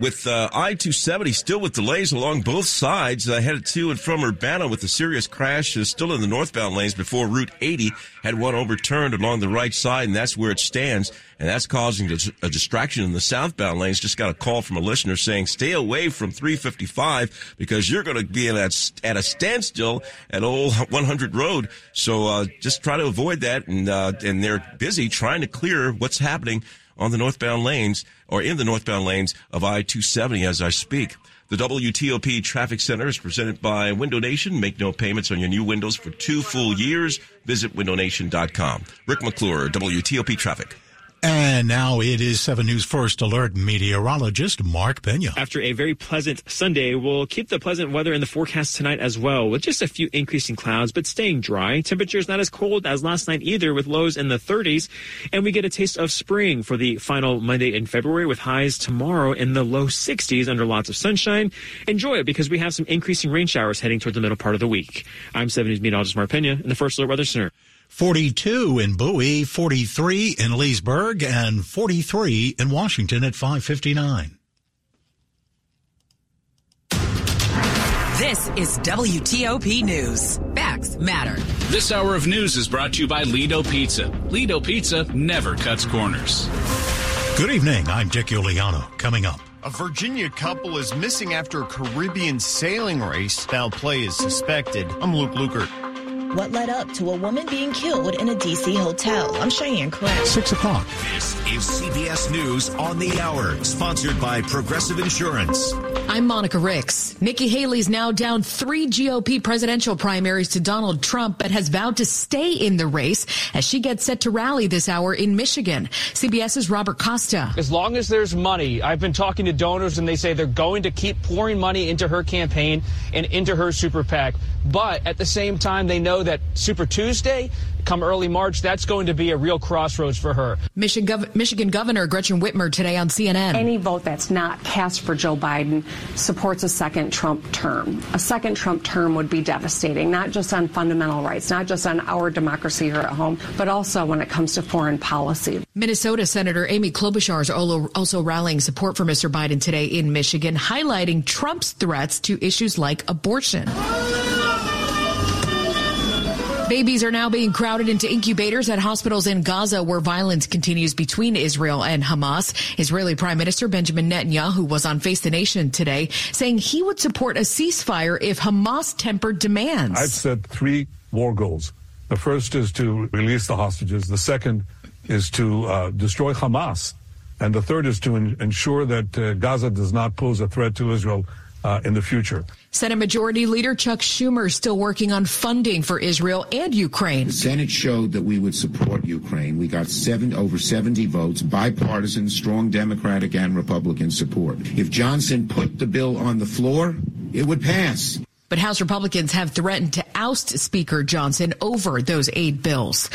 With uh, I-270 still with delays along both sides, uh, headed to and from Urbana with a serious crash uh, still in the northbound lanes before Route 80 had one overturned along the right side, and that's where it stands. And that's causing a distraction in the southbound lanes. Just got a call from a listener saying, stay away from 355 because you're going to be at, at a standstill at old 100 road. So, uh, just try to avoid that. And, uh, and they're busy trying to clear what's happening on the northbound lanes or in the northbound lanes of I-270 as I speak. The WTOP Traffic Center is presented by Window Nation. Make no payments on your new windows for two full years. Visit windownation.com. Rick McClure, WTOP Traffic. And now it is 7 News First Alert meteorologist Mark Pena. After a very pleasant Sunday, we'll keep the pleasant weather in the forecast tonight as well, with just a few increasing clouds, but staying dry. Temperatures not as cold as last night either, with lows in the 30s. And we get a taste of spring for the final Monday in February, with highs tomorrow in the low 60s under lots of sunshine. Enjoy it because we have some increasing rain showers heading toward the middle part of the week. I'm 7 News meteorologist Mark Pena in the First Alert Weather Center. 42 in Bowie, 43 in Leesburg, and 43 in Washington at 559. This is WTOP News. Facts matter. This hour of news is brought to you by Lido Pizza. Lido Pizza never cuts corners. Good evening. I'm Dick Uliano. Coming up. A Virginia couple is missing after a Caribbean sailing race. Foul play is suspected. I'm Luke Lukert. What led up to a woman being killed in a D.C. hotel? I'm Cheyenne Craig. Six o'clock. This is CBS News on the Hour, sponsored by Progressive Insurance. I'm Monica Ricks. Nikki Haley's now down three GOP presidential primaries to Donald Trump, but has vowed to stay in the race as she gets set to rally this hour in Michigan. CBS's Robert Costa. As long as there's money, I've been talking to donors and they say they're going to keep pouring money into her campaign and into her super PAC. But at the same time, they know that Super Tuesday, come early March, that's going to be a real crossroads for her. Michigan, Gov- Michigan Governor Gretchen Whitmer today on CNN. Any vote that's not cast for Joe Biden supports a second Trump term. A second Trump term would be devastating, not just on fundamental rights, not just on our democracy here at home, but also when it comes to foreign policy. Minnesota Senator Amy Klobuchar is also rallying support for Mr. Biden today in Michigan, highlighting Trump's threats to issues like abortion. Babies are now being crowded into incubators at hospitals in Gaza where violence continues between Israel and Hamas. Israeli Prime Minister Benjamin Netanyahu was on Face the Nation today saying he would support a ceasefire if Hamas tempered demands. I've set three war goals. The first is to release the hostages. The second is to uh, destroy Hamas. And the third is to ensure that uh, Gaza does not pose a threat to Israel uh, in the future. Senate Majority Leader Chuck Schumer is still working on funding for Israel and Ukraine. The Senate showed that we would support Ukraine. We got seven over 70 votes, bipartisan, strong Democratic and Republican support. If Johnson put the bill on the floor, it would pass. But House Republicans have threatened to oust Speaker Johnson over those aid bills.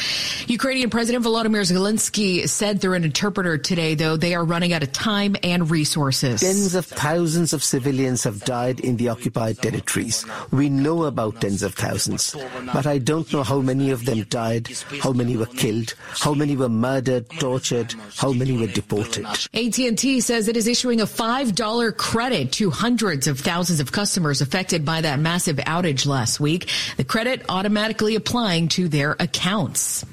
Ukrainian President Volodymyr Zelensky said through an interpreter today, though, they are running out of time and resources. Tens of thousands of civilians have died in the occupied territories. We know about tens of thousands, but I don't know how many of them died, how many were killed, how many were murdered, tortured, how many were deported. AT&T says it is issuing a $5 credit to hundreds of thousands of customers affected by that massive outage last week. The credit automatically applying to their accounts.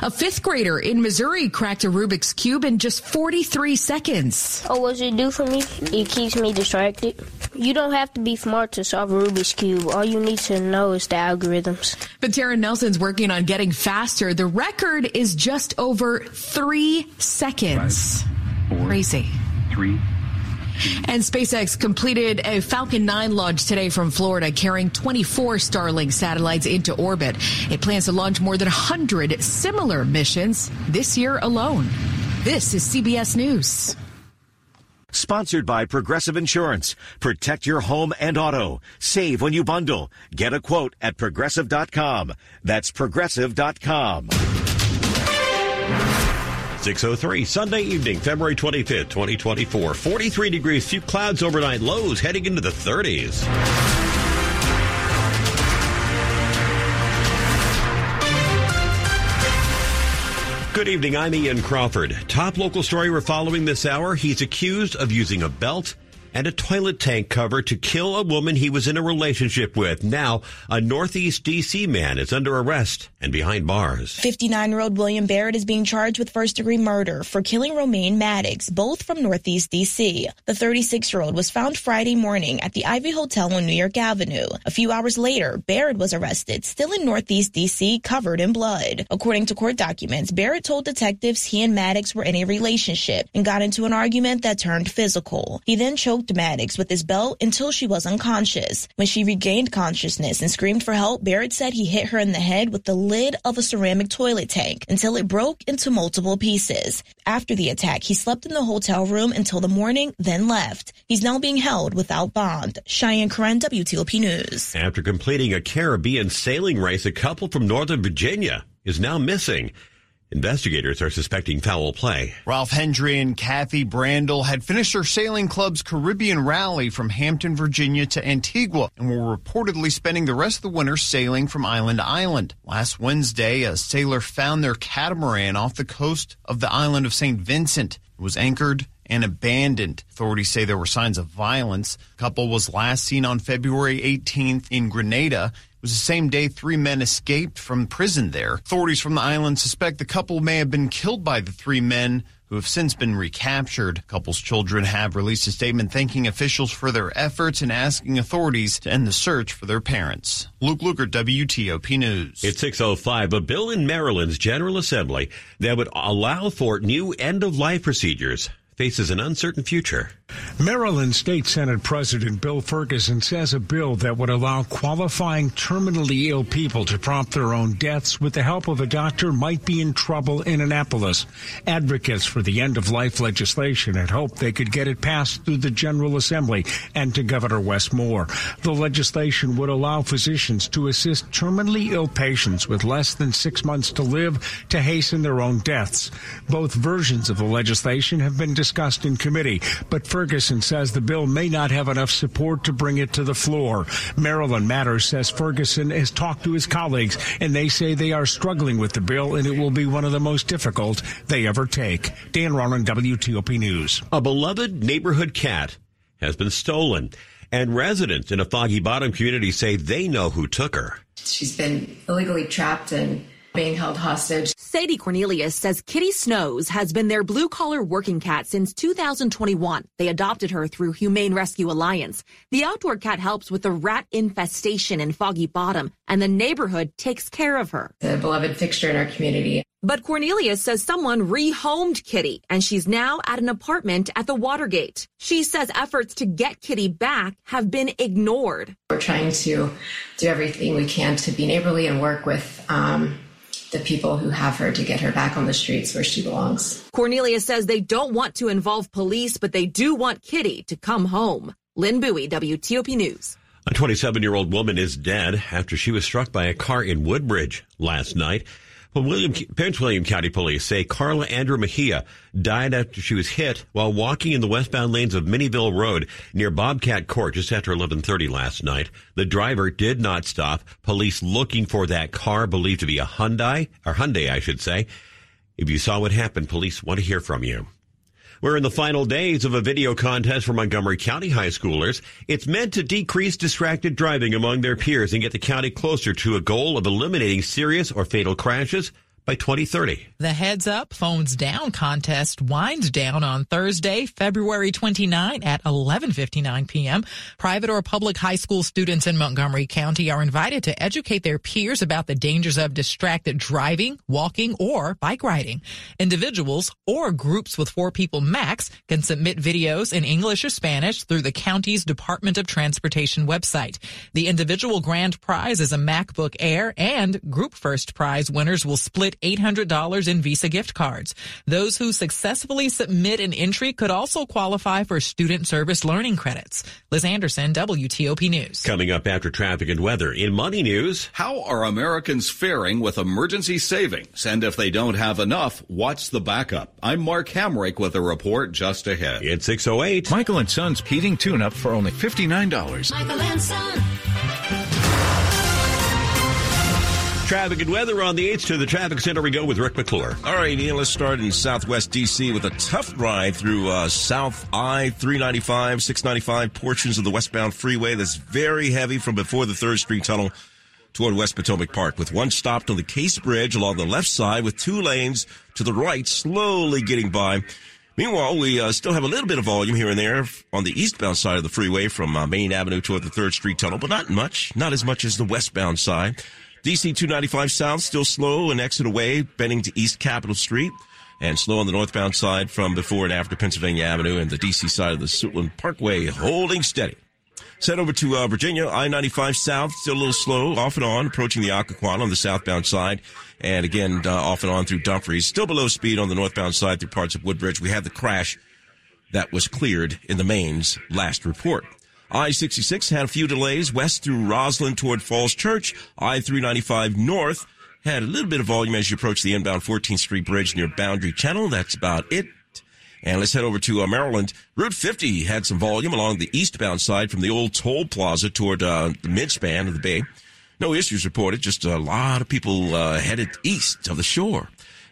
A fifth grader in Missouri cracked a Rubik's Cube in just 43 seconds. Oh, what does it do for me? It keeps me distracted. You don't have to be smart to solve a Rubik's Cube. All you need to know is the algorithms. But Taryn Nelson's working on getting faster. The record is just over three seconds. Five, four, Crazy. Three, And SpaceX completed a Falcon 9 launch today from Florida, carrying 24 Starlink satellites into orbit. It plans to launch more than 100 similar missions this year alone. This is CBS News. Sponsored by Progressive Insurance. Protect your home and auto. Save when you bundle. Get a quote at progressive.com. That's progressive.com. 603 Sunday evening, February 25th, 2024. 43 degrees, few clouds overnight, lows heading into the 30s. Good evening. I'm Ian Crawford. Top local story we're following this hour. He's accused of using a belt and a toilet tank cover to kill a woman he was in a relationship with. Now, a Northeast D.C. man is under arrest and behind bars. 59 year old William Barrett is being charged with first degree murder for killing Romaine Maddox, both from Northeast D.C. The 36 year old was found Friday morning at the Ivy Hotel on New York Avenue. A few hours later, Barrett was arrested, still in Northeast D.C., covered in blood. According to court documents, Barrett told detectives he and Maddox were in a relationship and got into an argument that turned physical. He then choked choked Maddox with his belt until she was unconscious. When she regained consciousness and screamed for help, Barrett said he hit her in the head with the lid of a ceramic toilet tank until it broke into multiple pieces. After the attack, he slept in the hotel room until the morning, then left. He's now being held without bond. Cheyenne Corin, WTOP News. After completing a Caribbean sailing race, a couple from Northern Virginia is now missing. Investigators are suspecting foul play. Ralph Hendry and Kathy Brandel had finished their sailing club's Caribbean rally from Hampton, Virginia to Antigua and were reportedly spending the rest of the winter sailing from island to island. Last Wednesday, a sailor found their catamaran off the coast of the island of St. Vincent. It was anchored and abandoned. Authorities say there were signs of violence. The couple was last seen on February 18th in Grenada it was the same day three men escaped from prison there. Authorities from the island suspect the couple may have been killed by the three men who have since been recaptured. The Couple's children have released a statement thanking officials for their efforts and asking authorities to end the search for their parents. Luke Lukert, WTOP News. It's 605. A bill in Maryland's General Assembly that would allow for new end of life procedures faces an uncertain future. Maryland State Senate President Bill Ferguson says a bill that would allow qualifying terminally ill people to prompt their own deaths with the help of a doctor might be in trouble in Annapolis. Advocates for the end of life legislation had hoped they could get it passed through the General Assembly and to Governor Wes Moore. The legislation would allow physicians to assist terminally ill patients with less than six months to live to hasten their own deaths. Both versions of the legislation have been discussed in committee, but Ferguson says the bill may not have enough support to bring it to the floor. Maryland Matters says Ferguson has talked to his colleagues, and they say they are struggling with the bill, and it will be one of the most difficult they ever take. Dan Ronan, WTOP News. A beloved neighborhood cat has been stolen, and residents in a Foggy Bottom community say they know who took her. She's been illegally trapped and being held hostage. Sadie Cornelius says Kitty Snows has been their blue collar working cat since 2021. They adopted her through Humane Rescue Alliance. The outdoor cat helps with the rat infestation in Foggy Bottom, and the neighborhood takes care of her. The beloved fixture in our community. But Cornelius says someone rehomed Kitty, and she's now at an apartment at the Watergate. She says efforts to get Kitty back have been ignored. We're trying to do everything we can to be neighborly and work with um, the people who have her to get her back on the streets where she belongs. Cornelius says they don't want to involve police, but they do want Kitty to come home. Linh Bui, WTOP News. A 27 year old woman is dead after she was struck by a car in Woodbridge last night. Well, William, Prince William County Police say Carla Andrew Mejia died after she was hit while walking in the westbound lanes of Minnieville Road near Bobcat Court just after 11:30 last night. The driver did not stop. Police looking for that car believed to be a Hyundai or Hyundai, I should say. If you saw what happened, police want to hear from you. We're in the final days of a video contest for Montgomery County high schoolers. It's meant to decrease distracted driving among their peers and get the county closer to a goal of eliminating serious or fatal crashes by 2030. The Heads Up Phones Down contest winds down on Thursday, February 29 at 11:59 p.m. Private or public high school students in Montgomery County are invited to educate their peers about the dangers of distracted driving, walking, or bike riding. Individuals or groups with 4 people max can submit videos in English or Spanish through the county's Department of Transportation website. The individual grand prize is a MacBook Air and group first prize winners will split $800 in Visa gift cards. Those who successfully submit an entry could also qualify for student service learning credits. Liz Anderson, WTOP News. Coming up after traffic and weather in Money News. How are Americans faring with emergency savings? And if they don't have enough, what's the backup? I'm Mark Hamrick with a report just ahead. It's 608. Michael and Son's heating tune up for only $59. Michael and Son. Traffic and weather on the 8th to the traffic center we go with Rick McClure. All right, Neil, let's start in southwest D.C. with a tough ride through uh, South I-395, 695 portions of the westbound freeway that's very heavy from before the 3rd Street Tunnel toward West Potomac Park, with one stopped on the Case Bridge along the left side with two lanes to the right slowly getting by. Meanwhile, we uh, still have a little bit of volume here and there on the eastbound side of the freeway from uh, Maine Avenue toward the 3rd Street Tunnel, but not much, not as much as the westbound side. DC 295 south still slow and exit away, bending to East Capitol Street, and slow on the northbound side from before and after Pennsylvania Avenue and the DC side of the Suitland Parkway, holding steady. Set over to uh, Virginia, I-95 south, still a little slow, off and on, approaching the Occoquan on the southbound side, and again, uh, off and on through Dumfries, still below speed on the northbound side through parts of Woodbridge. We had the crash that was cleared in the mains last report. I-66 had a few delays west through Rosslyn toward Falls Church. I-395 north had a little bit of volume as you approach the inbound 14th Street Bridge near Boundary Channel. That's about it. And let's head over to uh, Maryland. Route 50 had some volume along the eastbound side from the old toll plaza toward uh, the midspan of the bay. No issues reported, just a lot of people uh, headed east of the shore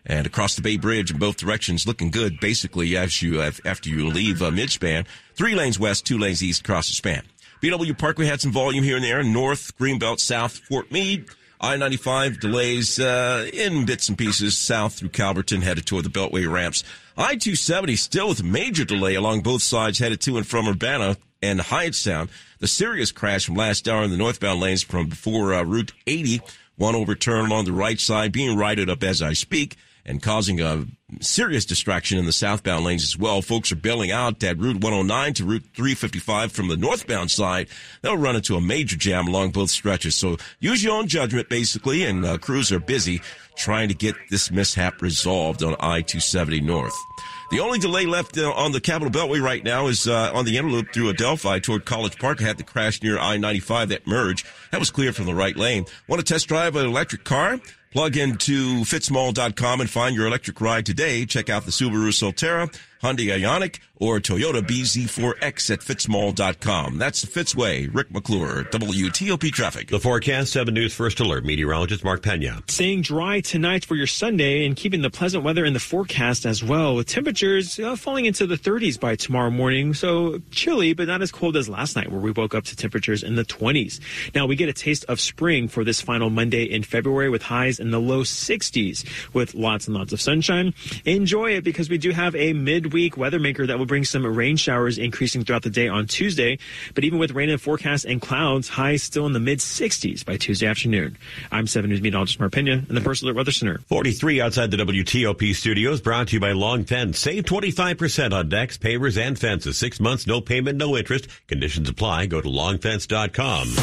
and across the Bay Bridge in both directions, looking good. Basically, as you after you leave uh, midspan, three lanes west, two lanes east across the span. BW Parkway had some volume here and there. North, Greenbelt, South, Fort Meade. I-95 delays uh, in bits and pieces south through Calverton, headed toward the Beltway ramps. I-270 still with major delay along both sides, headed to and from Urbana and Hyattstown. The serious crash from last hour in the northbound lanes from before uh, Route 80, one overturned along the right side, being righted up as I speak and causing a serious distraction in the southbound lanes as well. Folks are bailing out at Route 109 to Route 355 from the northbound side. They'll run into a major jam along both stretches. So use your own judgment, basically, and uh, crews are busy trying to get this mishap resolved on I-270 North. The only delay left uh, on the Capital Beltway right now is uh, on the inner loop through Adelphi toward College Park. Had the crash near I-95 that merge. That was clear from the right lane. Want to test drive an electric car? Plug into fitzmall.com and find your electric ride today. Check out the Subaru Solterra, Hyundai Ioniq, or Toyota BZ4X at fitzmall.com. That's the Fitzway. Rick McClure, WTOP Traffic. The forecast, 7 News First Alert, meteorologist Mark Pena. Staying dry tonight for your Sunday and keeping the pleasant weather in the forecast as well, with temperatures uh, falling into the 30s by tomorrow morning. So chilly, but not as cold as last night where we woke up to temperatures in the 20s. Now we get a taste of spring for this final Monday in February with highs in the low 60s with lots and lots of sunshine. Enjoy it because we do have a midweek weather maker that will bring some rain showers increasing throughout the day on Tuesday. But even with rain and forecast and clouds, highs still in the mid 60s by Tuesday afternoon. I'm 7 News meteorologist Mark Pena in the First Alert Weather Center. 43 outside the WTOP studios brought to you by Long Fence. Save 25% on decks, pavers, and fences. Six months, no payment, no interest. Conditions apply. Go to longfence.com.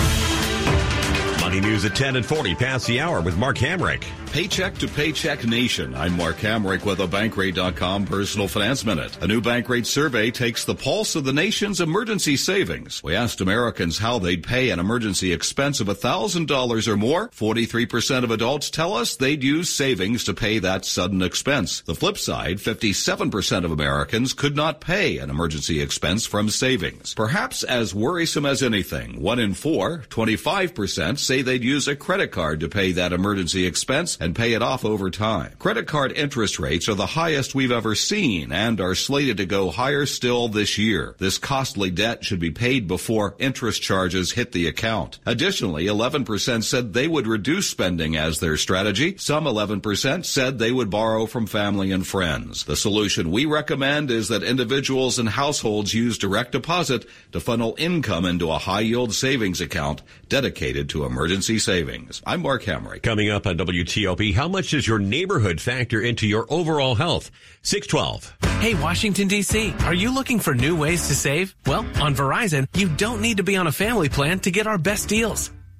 Money News at 10 and 40 past the hour with Mark Hamrick. Paycheck to Paycheck Nation. I'm Mark Hamrick with a Bankrate.com Personal Finance Minute. A new Bankrate survey takes the pulse of the nation's emergency savings. We asked Americans how they'd pay an emergency expense of $1,000 or more. 43% of adults tell us they'd use savings to pay that sudden expense. The flip side, 57% of Americans could not pay an emergency expense from savings. Perhaps as worrisome as anything, one in four, 25% say they'd use a credit card to pay that emergency expense and pay it off over time. Credit card interest rates are the highest we've ever seen and are slated to go higher still this year. This costly debt should be paid before interest charges hit the account. Additionally, 11% said they would reduce spending as their strategy. Some 11% said they would borrow from family and friends. The solution we recommend is that individuals and households use direct deposit to funnel income into a high yield savings account dedicated to emergency savings. I'm Mark Hamrick. Coming up on How much does your neighborhood factor into your overall health? 612. Hey, Washington, D.C., are you looking for new ways to save? Well, on Verizon, you don't need to be on a family plan to get our best deals.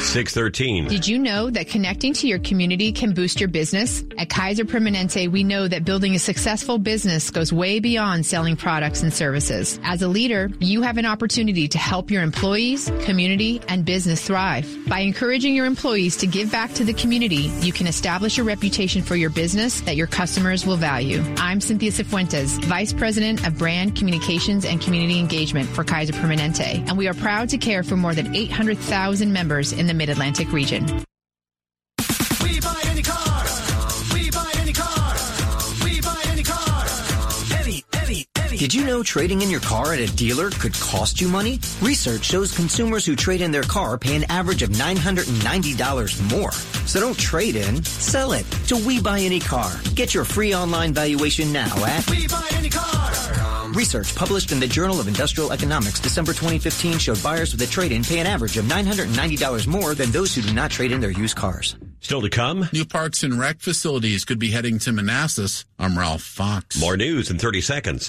613. Did you know that connecting to your community can boost your business? At Kaiser Permanente, we know that building a successful business goes way beyond selling products and services. As a leader, you have an opportunity to help your employees, community, and business thrive. By encouraging your employees to give back to the community, you can establish a reputation for your business that your customers will value. I'm Cynthia Cifuentes, Vice President of Brand Communications and Community Engagement for Kaiser Permanente, and we are proud to care for more than 800,000 members in the Mid Atlantic region. We buy any car. We buy any car. We buy any car. Any, any, any. Did you know trading in your car at a dealer could cost you money? Research shows consumers who trade in their car pay an average of $990 more. So don't trade in, sell it to We Buy Any Car. Get your free online valuation now at We buy any car. Research published in the Journal of Industrial Economics December 2015 showed buyers with a trade-in pay an average of $990 more than those who do not trade in their used cars. Still to come. New parks and rec facilities could be heading to Manassas. I'm Ralph Fox. More news in 30 seconds.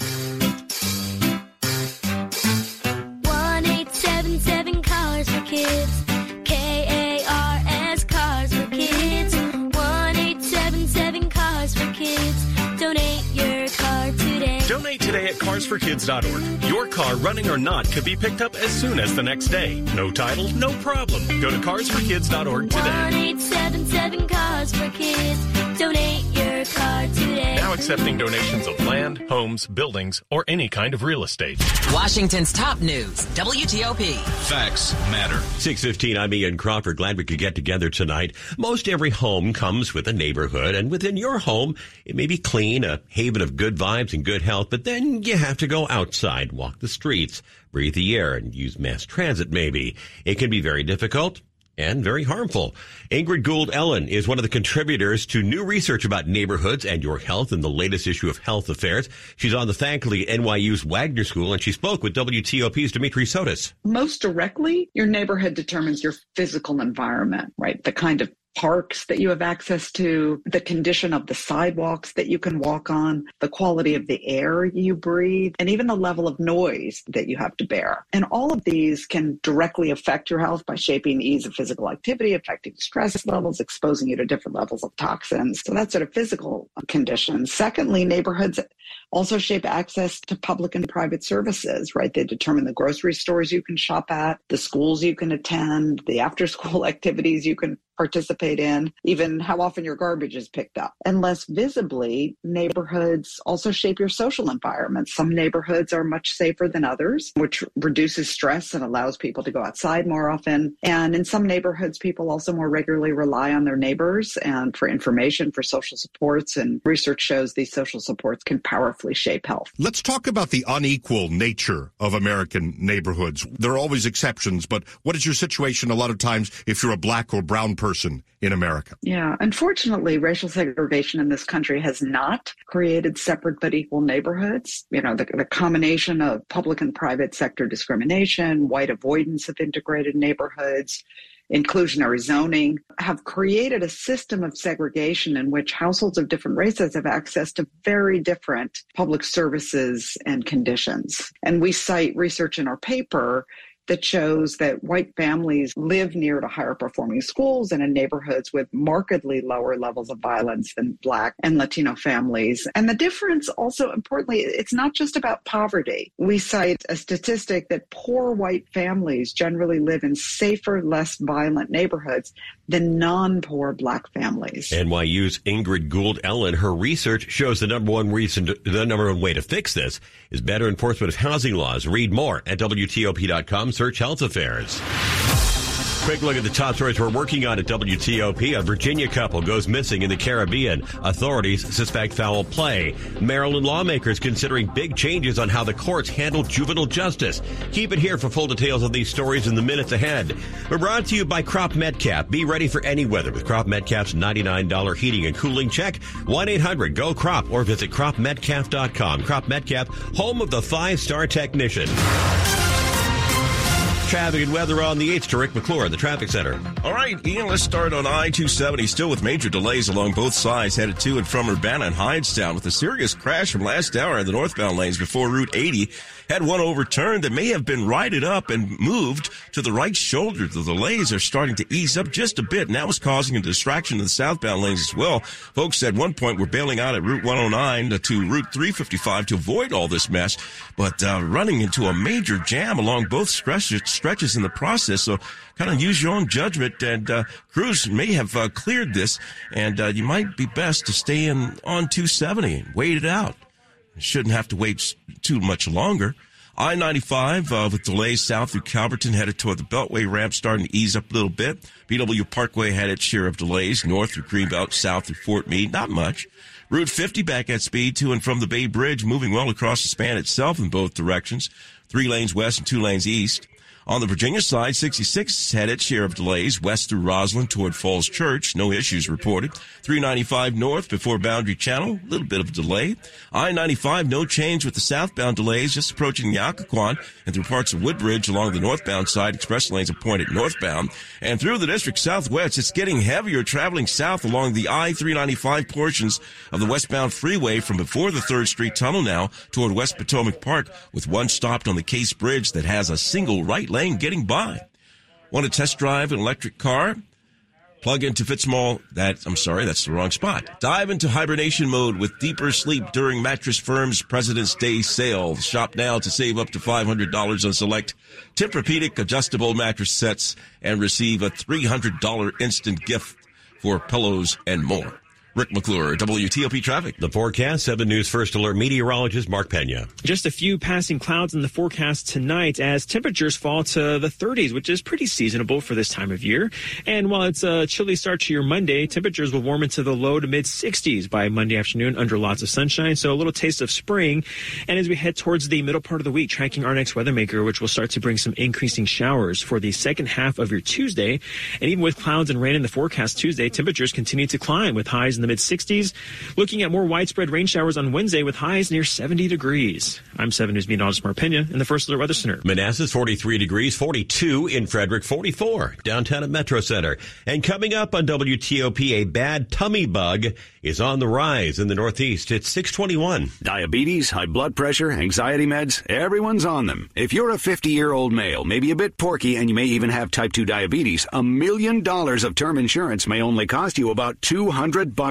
carsforkids.org. Your car, running or not, could be picked up as soon as the next day. No title, no problem. Go to carsforkids.org today. 1877 Cars for Kids. Donate your car today. Now accepting donations of land, homes, buildings, or any kind of real estate. Washington's top news, WTOP. Facts matter. 615, I'm Ian Crawford. Glad we could get together tonight. Most every home comes with a neighborhood, and within your home, it may be clean, a haven of good vibes and good health, but then you have to go outside, walk the streets, breathe the air, and use mass transit maybe. It can be very difficult and very harmful. Ingrid Gould Ellen is one of the contributors to new research about neighborhoods and your health in the latest issue of Health Affairs. She's on the faculty at NYU's Wagner School, and she spoke with WTOP's Dimitri Sotis. most directly, your neighborhood determines your physical environment, right? The kind of parks that you have access to, the condition of the sidewalks that you can walk on, the quality of the air you breathe, and even the level of noise that you have to bear. And all of these can directly affect your health by shaping the ease of physical activity, affecting stress levels, exposing you to different levels of toxins. So that's sort of physical conditions. Secondly, neighborhoods also shape access to public and private services, right? They determine the grocery stores you can shop at, the schools you can attend, the after school activities you can participate in, even how often your garbage is picked up. And less visibly, neighborhoods also shape your social environment. Some neighborhoods are much safer than others, which reduces stress and allows people to go outside more often. And in some neighborhoods, people also more regularly rely on their neighbors and for information, for social supports. And research shows these social supports can powerfully shape health. Let's talk about the unequal nature of American neighborhoods. There are always exceptions, but what is your situation a lot of times if you're a black or brown person person in America. Yeah, unfortunately, racial segregation in this country has not created separate but equal neighborhoods. You know, the, the combination of public and private sector discrimination, white avoidance of integrated neighborhoods, inclusionary zoning have created a system of segregation in which households of different races have access to very different public services and conditions. And we cite research in our paper that shows that white families live near to higher performing schools and in neighborhoods with markedly lower levels of violence than black and Latino families. And the difference also importantly, it's not just about poverty. We cite a statistic that poor white families generally live in safer, less violent neighborhoods than non-poor black families. NYU's Ingrid Gould Ellen, her research shows the number one reason, to, the number one way to fix this is better enforcement of housing laws. Read more at WTOP.com. Search Health Affairs. Quick look at the top stories we're working on at WTOP. A Virginia couple goes missing in the Caribbean. Authorities suspect foul play. Maryland lawmakers considering big changes on how the courts handle juvenile justice. Keep it here for full details of these stories in the minutes ahead. We're brought to you by Crop Metcalf. Be ready for any weather with Crop Metcalf's $99 heating and cooling check. 1-800-GO-CROP or visit cropmetcalf.com. Crop Metcalf, home of the five-star technician. Traffic and weather on the 8th to Rick McClure the traffic center. All right, Ian, let's start on I-270, still with major delays along both sides, headed to and from Urbana and Hyattstown, with a serious crash from last hour in the northbound lanes before Route 80 had one overturned that may have been righted up and moved to the right shoulder. The delays are starting to ease up just a bit, and that was causing a distraction in the southbound lanes as well. Folks at one point were bailing out at Route 109 to Route 355 to avoid all this mess, but uh, running into a major jam along both stretches, stretches in the process. So kind of use your own judgment, and uh, crews may have uh, cleared this, and uh, you might be best to stay in on 270 and wait it out. Shouldn't have to wait too much longer. I-95 uh, with delays south through Calverton headed toward the Beltway ramp starting to ease up a little bit. BW Parkway had its share of delays north through Greenbelt, south through Fort Meade, not much. Route 50 back at speed to and from the Bay Bridge, moving well across the span itself in both directions. Three lanes west and two lanes east. On the Virginia side, 66 had its share of delays west through Rosslyn toward Falls Church. No issues reported. 395 north before Boundary Channel. A little bit of a delay. I-95, no change with the southbound delays just approaching the Occoquan and through parts of Woodbridge along the northbound side. Express lanes appointed northbound. And through the district southwest, it's getting heavier traveling south along the I-395 portions of the westbound freeway from before the 3rd Street Tunnel now toward West Potomac Park with one stopped on the Case Bridge that has a single right lane getting by. Want to test drive an electric car? Plug into Fitzmall. That I'm sorry, that's the wrong spot. Dive into hibernation mode with deeper sleep during Mattress Firm's President's Day sale. Shop now to save up to $500 on select Tempur-Pedic adjustable mattress sets and receive a $300 instant gift for pillows and more. Rick McClure, WTOP Traffic. The forecast, 7 News First Alert meteorologist Mark Pena. Just a few passing clouds in the forecast tonight as temperatures fall to the 30s, which is pretty seasonable for this time of year. And while it's a chilly start to your Monday, temperatures will warm into the low to mid 60s by Monday afternoon under lots of sunshine. So a little taste of spring. And as we head towards the middle part of the week, tracking our next weather maker, which will start to bring some increasing showers for the second half of your Tuesday. And even with clouds and rain in the forecast Tuesday, temperatures continue to climb with highs in the mid 60s. Looking at more widespread rain showers on Wednesday with highs near 70 degrees. I'm 7 News meteorologist Mark Pena in the First Alert Weather Center. Manassas 43 degrees, 42 in Frederick, 44 downtown at Metro Center. And coming up on WTOP, a bad tummy bug is on the rise in the Northeast. It's 621. Diabetes, high blood pressure, anxiety meds, everyone's on them. If you're a 50 year old male, maybe a bit porky, and you may even have type 2 diabetes, a million dollars of term insurance may only cost you about 200 bucks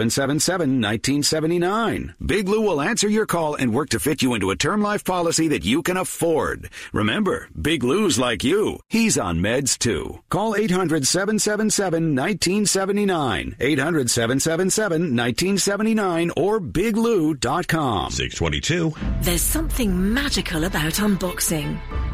800-777-1979. Big Lou will answer your call and work to fit you into a term life policy that you can afford. Remember, Big Lou's like you. He's on meds too. Call 800-777-1979. 800-777-1979 or biglou.com. 622. There's something magical about unboxing.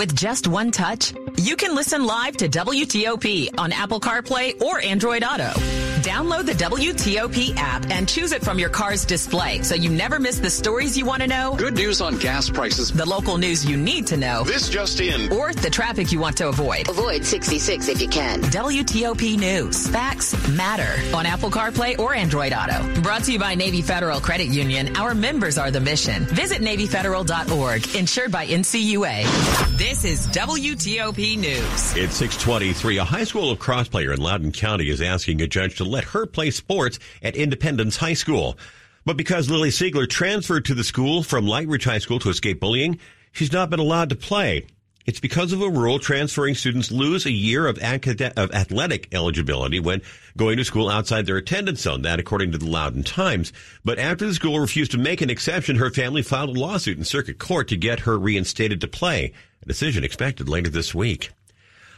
With just one touch, you can listen live to WTOP on Apple CarPlay or Android Auto. Download the WTOP app and choose it from your car's display so you never miss the stories you want to know. Good news on gas prices. The local news you need to know. This just in. Or the traffic you want to avoid. Avoid 66 if you can. WTOP News. Facts matter on Apple CarPlay or Android Auto. Brought to you by Navy Federal Credit Union. Our members are the mission. Visit NavyFederal.org. Insured by NCUA. This is WTOP News. It's 623. A high school lacrosse player in Loudoun County is asking a judge to let her play sports at Independence High School. But because Lily Siegler transferred to the school from Lightridge High School to escape bullying, she's not been allowed to play. It's because of a rule transferring students lose a year of, acad- of athletic eligibility when going to school outside their attendance zone. That according to the Loudoun Times. But after the school refused to make an exception, her family filed a lawsuit in circuit court to get her reinstated to play. A decision expected later this week.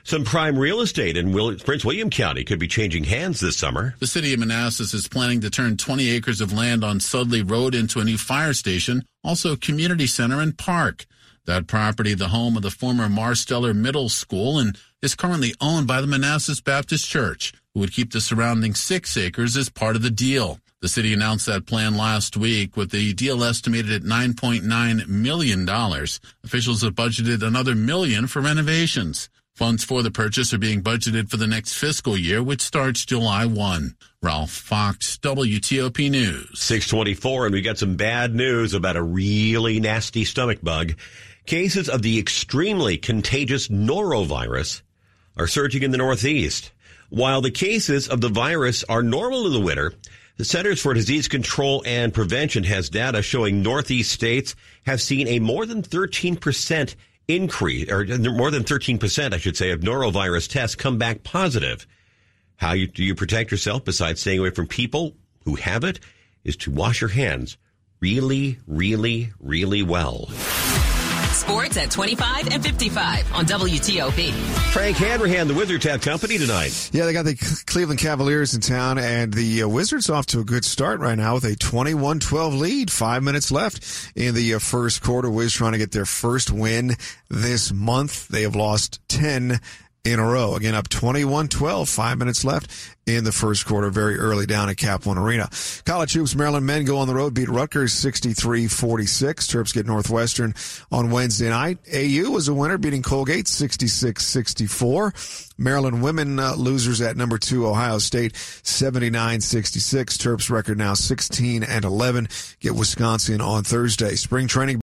Some prime real estate in Will- Prince William County could be changing hands this summer. The city of Manassas is planning to turn 20 acres of land on Sudley Road into a new fire station, also a community center and park. That property, the home of the former Marsteller Middle School, and is currently owned by the Manassas Baptist Church, who would keep the surrounding six acres as part of the deal. The city announced that plan last week with the deal estimated at $9.9 million. Officials have budgeted another million for renovations. Funds for the purchase are being budgeted for the next fiscal year, which starts July 1. Ralph Fox, WTOP News. 624, and we got some bad news about a really nasty stomach bug. Cases of the extremely contagious norovirus are surging in the Northeast. While the cases of the virus are normal in the winter, the Centers for Disease Control and Prevention has data showing Northeast states have seen a more than 13% increase, or more than 13%, I should say, of norovirus tests come back positive. How you, do you protect yourself besides staying away from people who have it is to wash your hands really, really, really well. Sports at 25 and 55 on WTOP. Frank Hanrahan, the Wizards have company tonight. Yeah, they got the Cleveland Cavaliers in town, and the uh, Wizards off to a good start right now with a 21-12 lead. Five minutes left in the uh, first quarter. Wizards trying to get their first win this month. They have lost 10 in a row. Again, up 21-12, five minutes left in the first quarter, very early down at Cap One Arena. College hoops, Maryland men go on the road, beat Rutgers 63-46. Terps get Northwestern on Wednesday night. AU was a winner, beating Colgate 66-64. Maryland women uh, losers at number two, Ohio State 79-66. Terps record now 16 and 11. Get Wisconsin on Thursday. Spring training